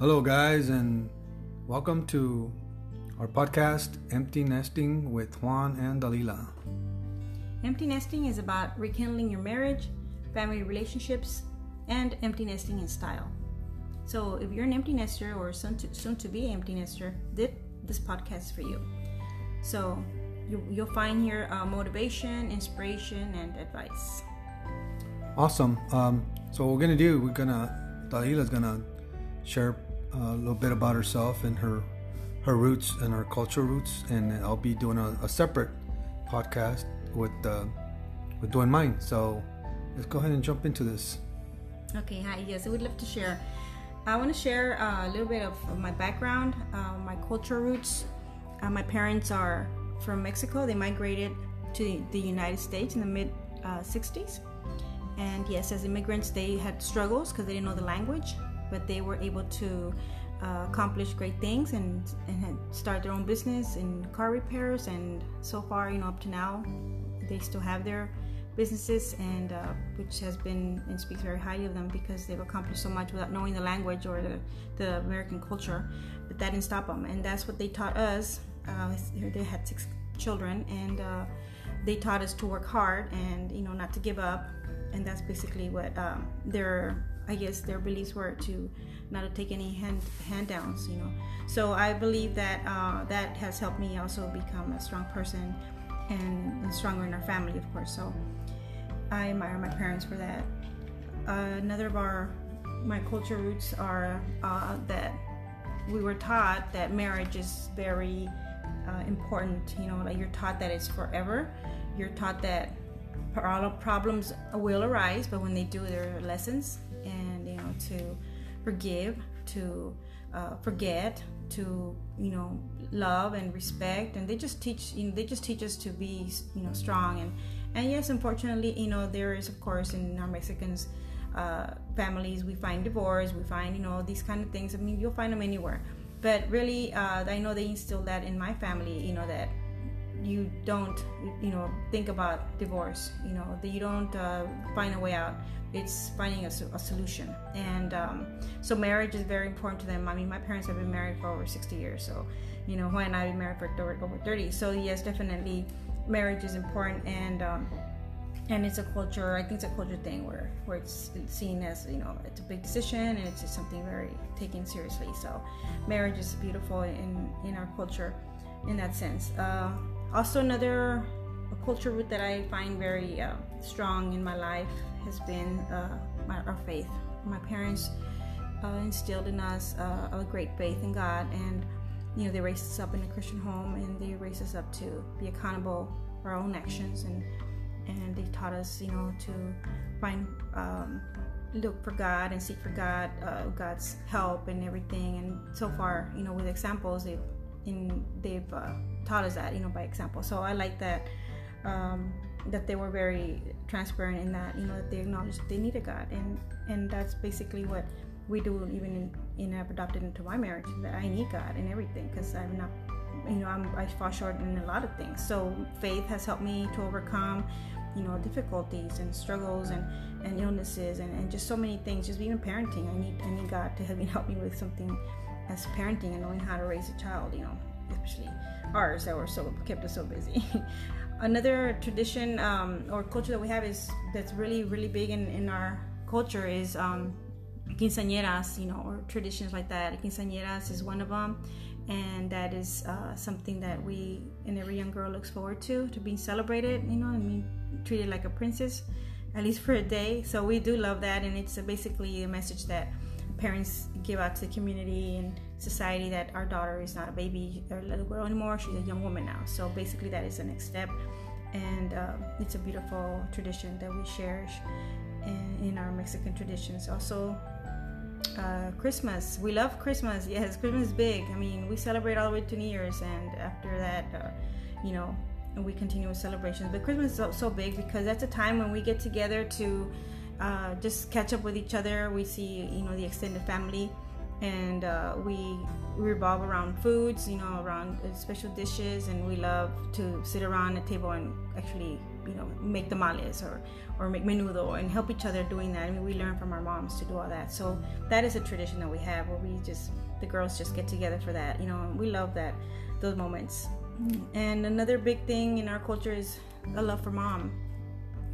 Hello, guys, and welcome to our podcast, Empty Nesting with Juan and Dalila. Empty nesting is about rekindling your marriage, family relationships, and empty nesting in style. So, if you're an empty nester or soon to, soon to be empty nester, this, this podcast is for you. So, you, you'll find here uh, motivation, inspiration, and advice. Awesome. Um, so, what we're gonna do, we're gonna Dalila's gonna share a little bit about herself and her her roots and her cultural roots, and I'll be doing a, a separate podcast with uh, with doing mine. So, let's go ahead and jump into this. Okay, hi. Yes, I would love to share. I want to share uh, a little bit of my background, uh, my cultural roots. Uh, my parents are from Mexico. They migrated to the United States in the mid 60s. And yes, as immigrants, they had struggles because they didn't know the language, but they were able to uh, accomplish great things and, and start their own business in car repairs. And so far, you know, up to now, they still have their businesses and uh, which has been and speaks very highly of them because they've accomplished so much without knowing the language or the, the American culture. But that didn't stop them. And that's what they taught us uh, they had six children and uh, they taught us to work hard and you know not to give up. And that's basically what um, their I guess their beliefs were to not take any hand handouts you know so I believe that uh, that has helped me also become a strong person and, stronger in our family of course so I admire my parents for that. Uh, another of our my culture roots are uh, that we were taught that marriage is very uh, important. You know, like you're taught that it's forever. You're taught that problems will arise, but when they do, there are lessons, to forgive, to uh, forget, to you know love and respect, and they just teach. You know, they just teach us to be you know strong. And and yes unfortunately you know there is of course in our mexicans uh, families we find divorce we find you know these kind of things. I mean you'll find them anywhere. But really uh, i know they instill that in my family you know that you don't you know think about divorce you know that you don't uh, find a way out. It's finding a, a solution. And um, so marriage is very important to them. I mean my parents have been married for over 60 years. So you know when i've been married for over 30 so yes definitely marriage is important. And um, and it's a culture i think it's a culture thing where where it's, it's seen as you know it's a big decision and it's just something very taken seriously. So marriage is beautiful in in our culture in that sense. Uh, also another culture root that i find very uh, strong in my life has been uh, my, our faith my parents uh, instilled in us uh, a great faith in god and you know, they raised us up in a Christian home and they raised us up to be accountable for our own actions and and they taught us, you know, to find um, look for God and seek for God, uh, God's help and everything. And so far, you know, with examples, they've in they've uh, taught us that, you know, by example. So I like that um, that they were very transparent in that, you know, that they acknowledged they needed God, and and that's basically what we do even in, in I've adopted into my marriage that I need God and everything because I'm not you know I'm, I fall short in a lot of things. So faith has helped me to overcome you know difficulties and struggles and, and illnesses and, and just so many things just even parenting. I need I need God to help me help me with something as parenting and knowing how to raise a child you know especially ours that were so kept us so busy another tradition um, or culture that we have is that's really really big in, in our culture is um, quinceañeras, you know, or traditions like that. Quinceañeras is one of them, and that is uh, something that we and every young girl looks forward to, to being celebrated, you know, I mean, treated like a princess, at least for a day. So we do love that, and it's basically a message that parents give out to the community and society that our daughter is not a baby or a little girl anymore; she's a young woman now. So basically, that is the next step, and uh, it's a beautiful tradition that we cherish in, in our Mexican traditions. Also, uh, Christmas. We love Christmas. Yes, Christmas is big. I mean, we celebrate all the way to New Year's, and after that, uh, you know, we continue with celebrations. But Christmas is so, so, big because that's a time when we get together to uh, just catch up with each other. We see, you know, the extended family, and uh, we revolve around foods, you know, around uh, special dishes, and we love to sit around the table and actually you know make tamales or or make menudo and help each other doing that. I mean, we learn from our moms to do all that. So that is a tradition that we have where we just the girls just get together for that. You know, we love that those moments. And another big thing in our culture is a love for mom.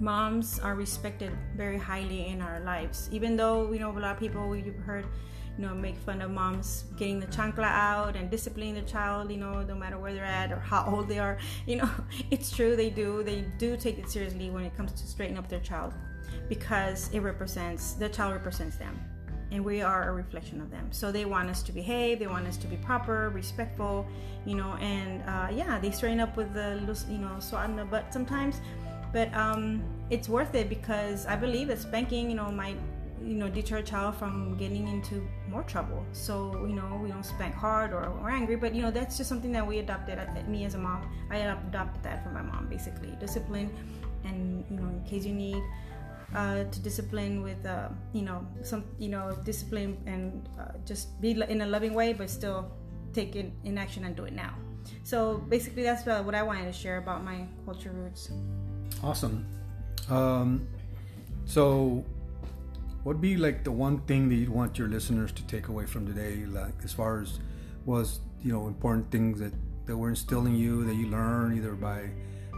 Moms are respected very highly in our lives, even though you know a lot of people you've heard you know, make fun of moms getting the chancla out and disciplining the child, you know, no matter where they're at or how old they are. You know, it's true, they do. They do take it seriously when it comes to straighten up their child because it represents, the child represents them. And we are a reflection of them. So they want us to behave, they want us to be proper, respectful, you know, and uh, yeah, they straighten up with the, you know, swat in the butt sometimes. But um, it's worth it because I believe that spanking, you know, might you know deter a child from getting into more trouble. So you know we don't spank hard or, or angry but you know that's just something that we adopted me as a mom. I adopted that from my mom basically. Discipline and you know in case you need uh, to discipline with uh, you know some you know discipline and uh, just be in a loving way but still take it in action and do it now. So basically that's what i wanted to share about my culture roots. Awesome. Um, so what would be like the one thing that you'd want your listeners to take away from today like as far as was you know important things that that were instilled in you that you learned either by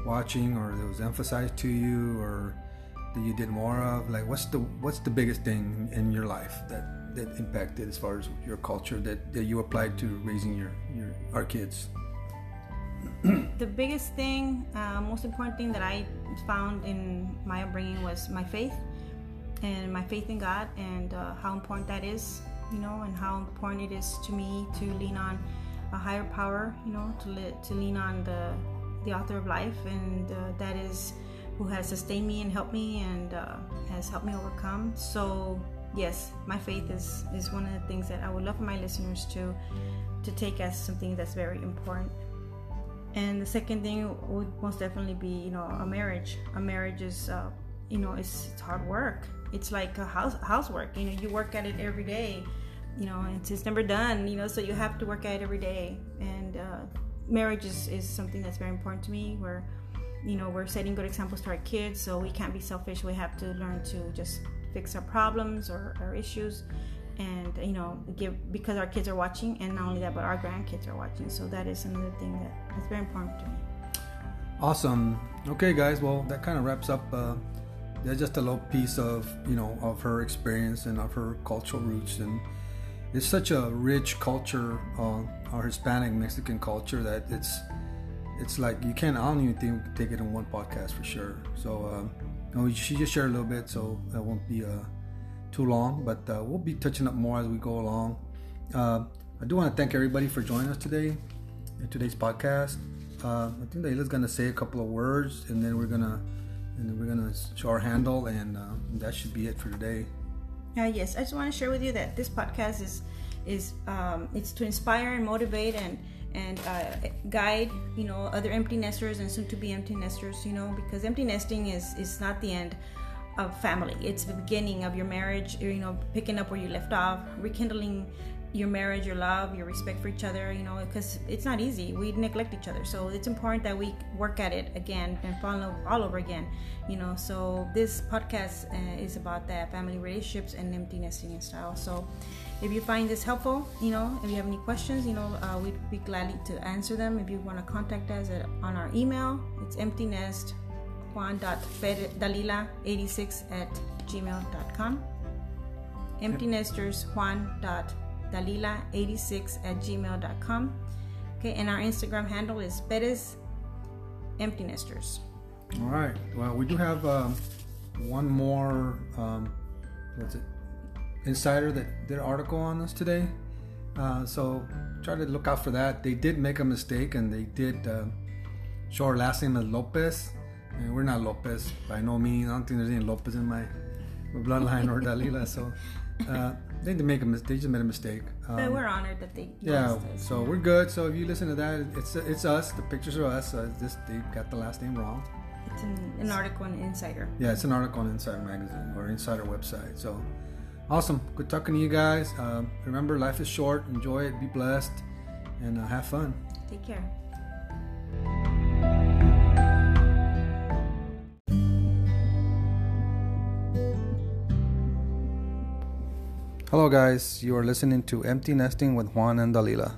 watching or that was emphasized to you or that you did more of? Like what's the what's the biggest thing in your life that that impacted as far as your culture that, that you applied to raising your your our kids? The biggest thing uh, most important thing that i found in my upbringing was my faith and my faith in God and uh, how important that is, you know, and how important it is to me to lean on a higher power, you know, to le- to lean on the the author of life, and uh, that is who has sustained me and helped me and uh, has helped me overcome. So yes, my faith is is one of the things that I would love for my listeners to to take as something that's very important. And the second thing would most definitely be, you know, a marriage. A marriage is, uh, you know, it's, it's hard work it's like a house housework. You know, you work at it every day. You know, it's, it's never done. You know, so you have to work at it every day. And uh, marriage is, is something that's very important to me. Where, you know, we're setting good examples to our kids, so we can't be selfish. We have to learn to just fix our problems or our issues and you know give because our kids are watching and not only that but our grandkids are watching so that is another thing that's very important to me awesome okay guys well that kind of wraps up uh, that's just a little piece of you know of her experience and of her cultural roots. And it's such a rich culture uh, our hispanic mexican culture that it's it's like you can't i don't even think take it in one podcast for sure. So um, you know, she just shared a little bit so it won't be uh, too long but uh, we'll be touching up more as we go along. Uh, i do want to thank everybody for joining us today in today's podcast. Uh, i think Dalila's going to say a couple of words and then we're going to and we're gonna show our handle, and uh, that should be it for today. Uh, yes, I just want to share with you that this podcast is is um, it's to inspire and motivate and and uh, guide you know other empty nesters and soon to be empty nesters you know because empty nesting is is not the end of family it's the beginning of your marriage you know picking up where you left off rekindling your marriage, your love, your respect for each other, you know, because it's not easy. We neglect each other. So it's important that we work at it again and follow all over again, you know. So this podcast uh, is about that family relationships and empty nesting and style. So if you find this helpful, you know, if you have any questions, you know, uh, we'd be glad to answer them. If you want to contact us at, on our email, it's emptynest juan.dalila86 at gmail.com emptynesters juan.dalila dalila86 at gmail.com. Okay, and our Instagram handle is Perez Empty Nesters. All right. Well, we do have um, one more, um, what's it, insider that did an article on us today. Uh, so try to look out for that. They did make a mistake and they did uh, show our last name as Lopez. And we're not Lopez by no means. I don't think there's any Lopez in my, my bloodline or Dalila. So uh, they didn't make a mistake. They just made a mistake. Um, but we're honored that they. Yeah. So we're good. So if you listen to that, it's it's us. The pictures are us. Uh, just they got the last name wrong. It's an, an article on Insider. Yeah, it's an article on Insider magazine or Insider website. So awesome. Good talking to you guys. Um, remember, life is short. Enjoy it. Be blessed, and uh, have fun. Take care. Hello, guys. You are listening to Empty Nesting with Juan and Dalila.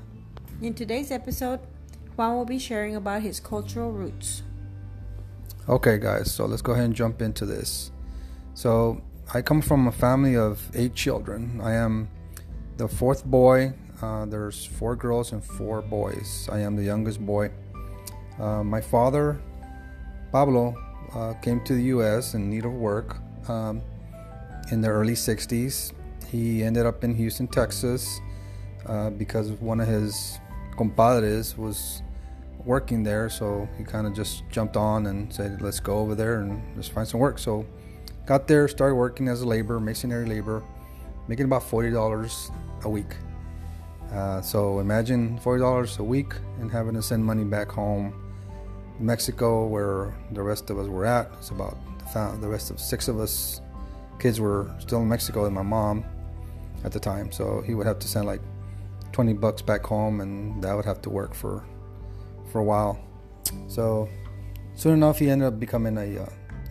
In today's episode, Juan will be sharing about his cultural roots. Okay, guys, so let's go ahead and jump into this. So, I come from a family of eight children. I am the fourth boy. Uh, there's four girls and four boys. I am the youngest boy. Uh, my father, Pablo, uh, came to the U.S. in need of work um, in the early 60s. He ended up in Houston, Texas, uh, because one of his compadres was working there. So he kind of just jumped on and said, "Let's go over there and just find some work." So got there, started working as a laborer, masonry labor, making about forty dollars a week. Uh, so imagine forty dollars a week and having to send money back home, to Mexico, where the rest of us were at. It's about the rest of six of us kids were still in Mexico with my mom at the time. So he would have to send like 20 bucks back home, and that would have to work for for a while. So soon enough, he ended up becoming a uh,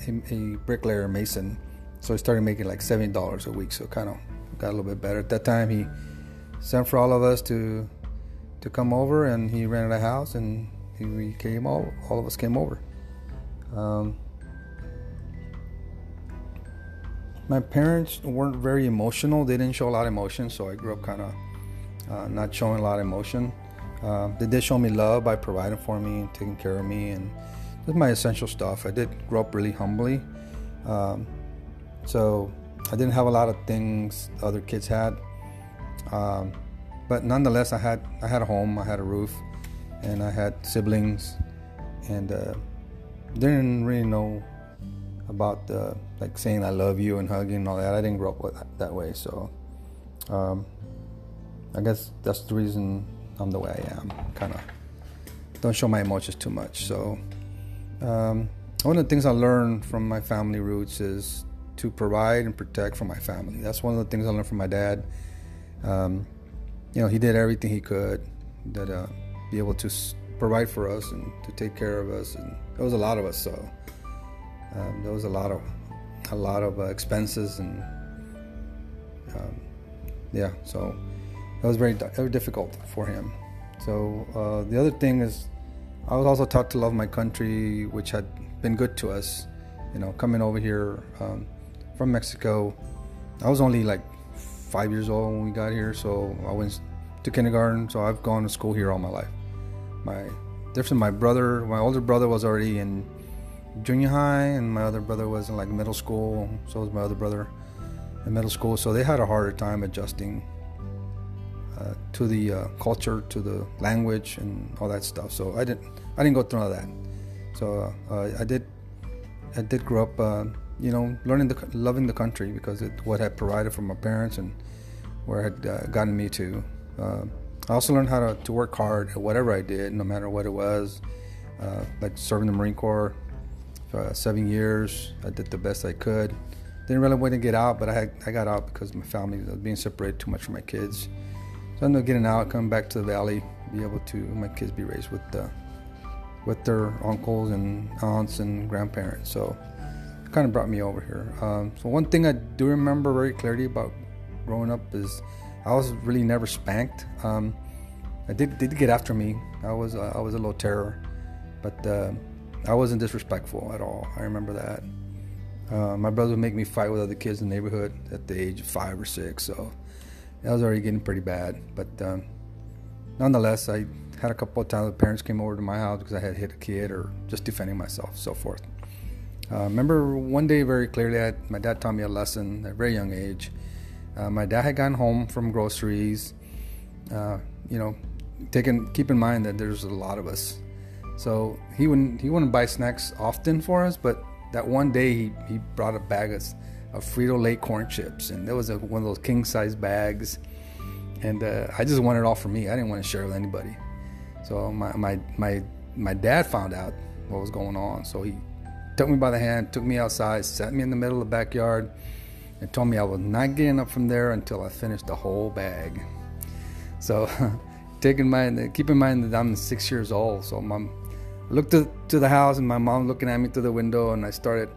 a, a, bricklayer mason. So he started making like seventy dollars a week. So kind of got a little bit better. At that time, he sent for all of us to to come over, and he rented a house, and he, we came all all of us came over. Um, my parents weren't very emotional. They didn't show a lot of emotion, so I grew up kind of uh, not showing a lot of emotion. Uh, they did show me love by providing for me and taking care of me and just my essential stuff. I did grow up really humbly, um, so I didn't have a lot of things other kids had. Um, but nonetheless, I had I had a home, I had a roof, and I had siblings, and uh, didn't really know about the like saying I love you and hugging and all that. I didn't grow up that, way, so um, I guess that's the reason I'm the way I am. Kind of don't show my emotions too much. So um, one of the things I learned from my family roots is to provide and protect for my family. That's one of the things I learned from my dad. Um, you know, he did everything he could that uh, be able to provide for us and to take care of us, and there was a lot of us. So um, there was a lot of a lot of uh, expenses and um, yeah, so it was very very difficult for him. So uh, the other thing is, I was also taught to love my country, which had been good to us. You know, coming over here um, from Mexico, I was only like five years old when we got here, so I went to kindergarten. So I've gone to school here all my life. My different, my brother, my older brother was already in junior high, and my other brother was in like middle school. So was my other brother in middle school. So they had a harder time adjusting uh, to the uh, culture, to the language, and all that stuff. So I didn't, I didn't go through all that. So uh, I did, I did grow up, uh, you know, learning the, loving the country because it what had provided for my parents and where it had uh, gotten me to. Uh, I also learned how to, to work hard at whatever I did, no matter what it was. like serving the Marine Corps, for seven years. I did the best I could. Didn't really want to get out, but I had, I got out because my family was being separated too much from my kids. So I ended up getting out, coming back to the valley, be able to my kids be raised with the, with their uncles and aunts and grandparents. So it kind of brought me over here. Um, so one thing I do remember very clearly about growing up is I was really never spanked. Um, I did did get after me. I was uh, I was a little terror, but uh, I wasn't disrespectful at all. I remember that. Uh, my brother would make me fight with other kids in the neighborhood at the age of five or six, so that was already getting pretty bad. But um, nonetheless, I had a couple of times the parents came over to my house because I had hit a kid or just defending myself, so forth. Uh, remember one day very clearly, had, my dad taught me a lesson at a very young age. Uh, my dad had gotten home from groceries. Uh, you know, taking keep in mind that there's a lot of us so he wouldn't he wouldn't buy snacks often for us, but that one day he, he brought a bag of, of Frito Lay corn chips, and there was a, one of those king size bags, and uh, I just wanted it all for me. I didn't want to share with anybody. So my my my my dad found out what was going on, so he took me by the hand, took me outside, sat me in the middle of the backyard, and told me I was not getting up from there until I finished the whole bag. So, take in mind, keep in mind that I'm six years old, so my looked to, to the house and my mom looking at me through the window and I started,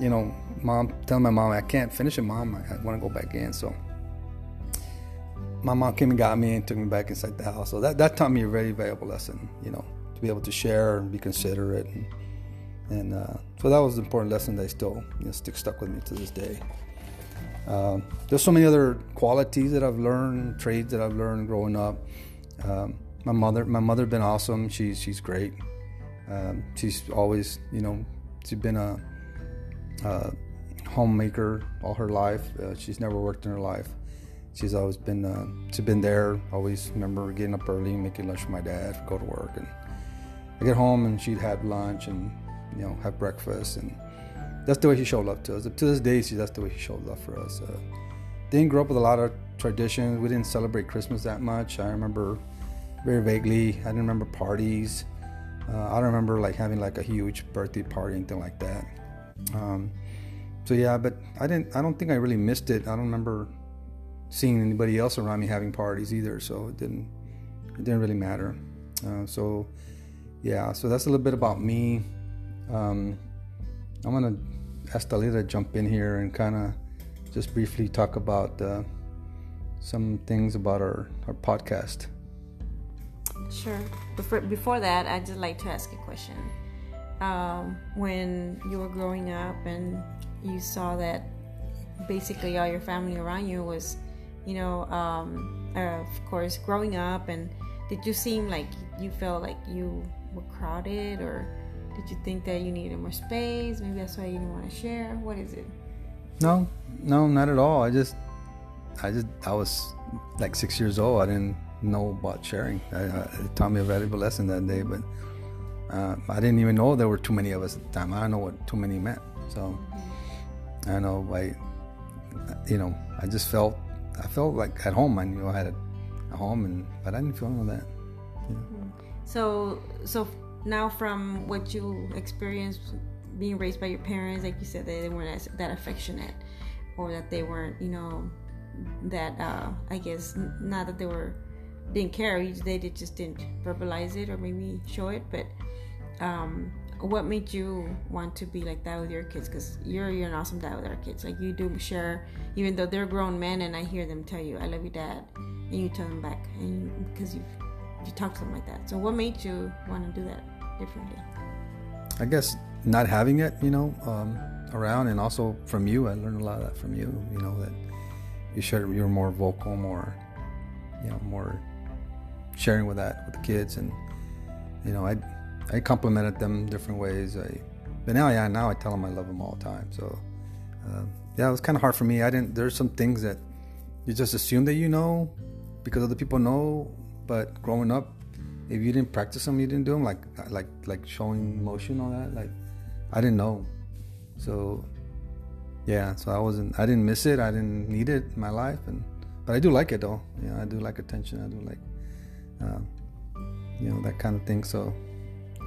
you know, mom telling my mom I can't finish it, mom. I, I want to go back in. So my mom came and got me and took me back inside the house. So that, that taught me a very valuable lesson, you know, to be able to share and be considerate. And, and uh, so that was an important lesson that still you know, stick stuck with me to this day. Um, there's so many other qualities that I've learned, trades that I've learned growing up. Um, my mother, my mother, been awesome. She's she's great. Um, she's always, you know, she's been a, a homemaker all her life. Uh, she's never worked in her life. She's always been uh, she's been there. Always remember getting up early, making lunch for my dad, go to work, and I get home and she'd have lunch and you know have breakfast, and that's the way she showed love to us. To this day, she that's the way she showed love for us. Uh, didn't grow up with a lot of traditions. We didn't celebrate Christmas that much. I remember very vaguely. I didn't remember parties. Uh, I don't remember like having like a huge birthday party, anything like that. Um, so yeah, but I didn't. I don't think I really missed it. I don't remember seeing anybody else around me having parties either. So it didn't. It didn't really matter. Uh, so yeah. So that's a little bit about me. Um, I'm gonna ask Dalila to jump in here and kind of just briefly talk about uh, some things about our our podcast. Sure. Before, before that, I'd just like to ask a question. Um, when you were growing up and you saw that basically all your family around you was, you know, um, of course, growing up, and did you seem like you felt like you were crowded, or did you think that you needed more space? Maybe that's why you didn't want to share. What is it? No, no, not at all. I just, I just, I was like six years old. I didn't know about sharing. I, I, it taught me a valuable lesson that day, but uh, I didn't even know there were too many of us at the time. I don't know what too many meant. So I know I, you know, I just felt, I felt like at home. I knew I had a, a home, and but I didn't feel of that. Know? So, so now from what you experienced being raised by your parents, like you said, they weren't as, that affectionate, or that they weren't, you know, that uh, I guess not that they were didn't care. They just didn't verbalize it or maybe show it. But um, what made you want to be like that with your kids? Because you're you're an awesome dad with our kids. Like you do share, even though they're grown men, and I hear them tell you, "I love you, Dad," and you tell them back, and because you you talk to them like that. So what made you want to do that differently? I guess not having it, you know, um, around, and also from you. I learned a lot of that from you. You know that you share, you're more vocal, more, you know, more sharing with that with the kids, and you know, I I complimented them different ways. I, but now, yeah, now I tell them I love them all the time. So, uh, yeah, it was kind of hard for me. I didn't. There's some things that you just assume that you know because other people know, but growing up, if you didn't practice them, you didn't do them. Like like like showing emotion all that. Like I didn't know. So yeah, so I wasn't. I didn't miss it. I didn't need it in my life, and but I do like it though. Yeah, I do like attention. I do like um, you know that kind of thing. So,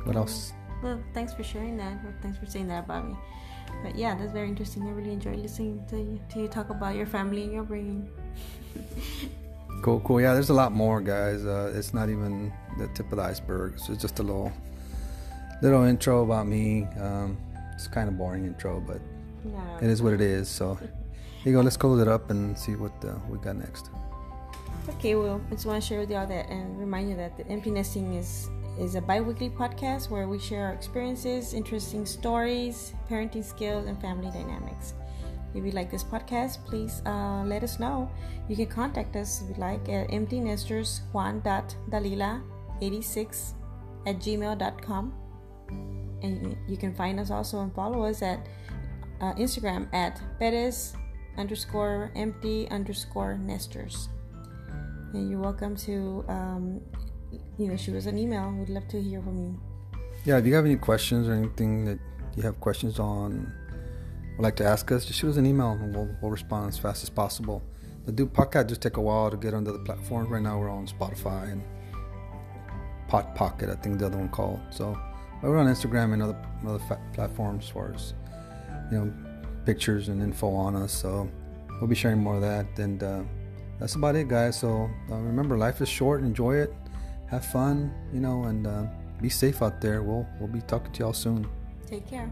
what else? Well, thanks for sharing that. Thanks for saying that about me. But yeah, that's very interesting. I really enjoy listening to you, to you talk about your family and your bringing. cool, cool. Yeah, there's a lot more, guys. Uh, it's not even the tip of the iceberg. So it's just a little, little intro about me. Um, it's kind of boring intro, but yeah. it is what it is. So, here you go. Let's close it up and see what uh, we got next. Okay, well, I just want to share with y'all that and remind you that the Empty Nesting is is a bi-weekly podcast where we share our experiences, interesting stories, parenting skills, and family dynamics. If you like this podcast, please uh, let us know. You can contact us if you like at emptynesters1.dalila86 at gmail.com. And you can find us also and follow us at uh, Instagram at Perez underscore empty underscore nesters and you're welcome to um, you know shoot us an email. We'd love to hear from you. Yeah if you have any questions or anything that you have questions on would like to ask us just shoot us an email and we'll, we'll respond as fast as possible. The do podcast just take a while to get onto the platforms right now we're on spotify and pot pocket i think the other one called. So we're on instagram and other other platforms as far as you know pictures and info on us. So we'll be sharing more of that and uh, that's about it, guys. So uh, remember, life is short. Enjoy it. Have fun, you know, and uh, be safe out there. We'll we'll be talking to y'all soon. Take care.